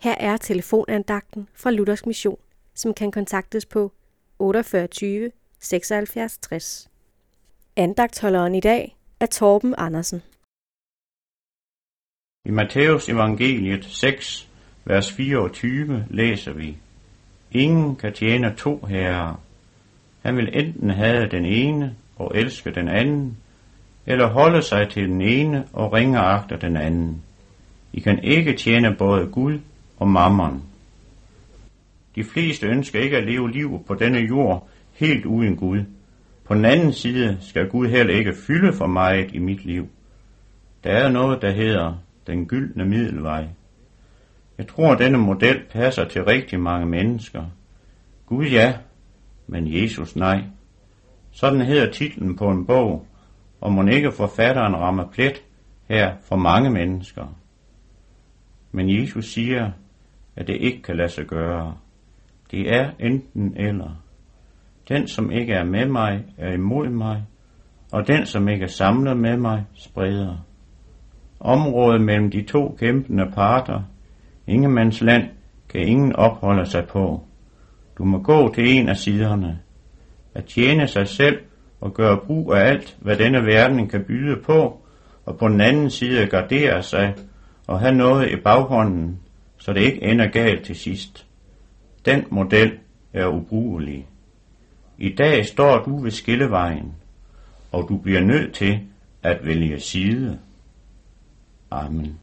Her er telefonandagten fra Luthers Mission, som kan kontaktes på 48 76 60. Andagtholderen i dag er Torben Andersen. I Matthæus evangeliet 6, vers 24 læser vi, Ingen kan tjene to herrer. Han vil enten have den ene og elske den anden, eller holde sig til den ene og ringeagter den anden. I kan ikke tjene både Gud og mammon. De fleste ønsker ikke at leve liv på denne jord helt uden Gud. På den anden side skal Gud heller ikke fylde for meget i mit liv. Der er noget, der hedder den gyldne middelvej. Jeg tror, at denne model passer til rigtig mange mennesker. Gud ja, men Jesus nej. Sådan hedder titlen på en bog, og må ikke forfatteren rammer plet her for mange mennesker. Men Jesus siger, at det ikke kan lade sig gøre. Det er enten eller. Den, som ikke er med mig, er imod mig, og den, som ikke er samlet med mig, spreder. Området mellem de to kæmpende parter, Ingemands land, kan ingen opholde sig på. Du må gå til en af siderne. At tjene sig selv og gøre brug af alt, hvad denne verden kan byde på, og på den anden side gardere sig og have noget i baghånden, så det ikke ender galt til sidst. Den model er ubrugelig. I dag står du ved skillevejen, og du bliver nødt til at vælge side. Amen.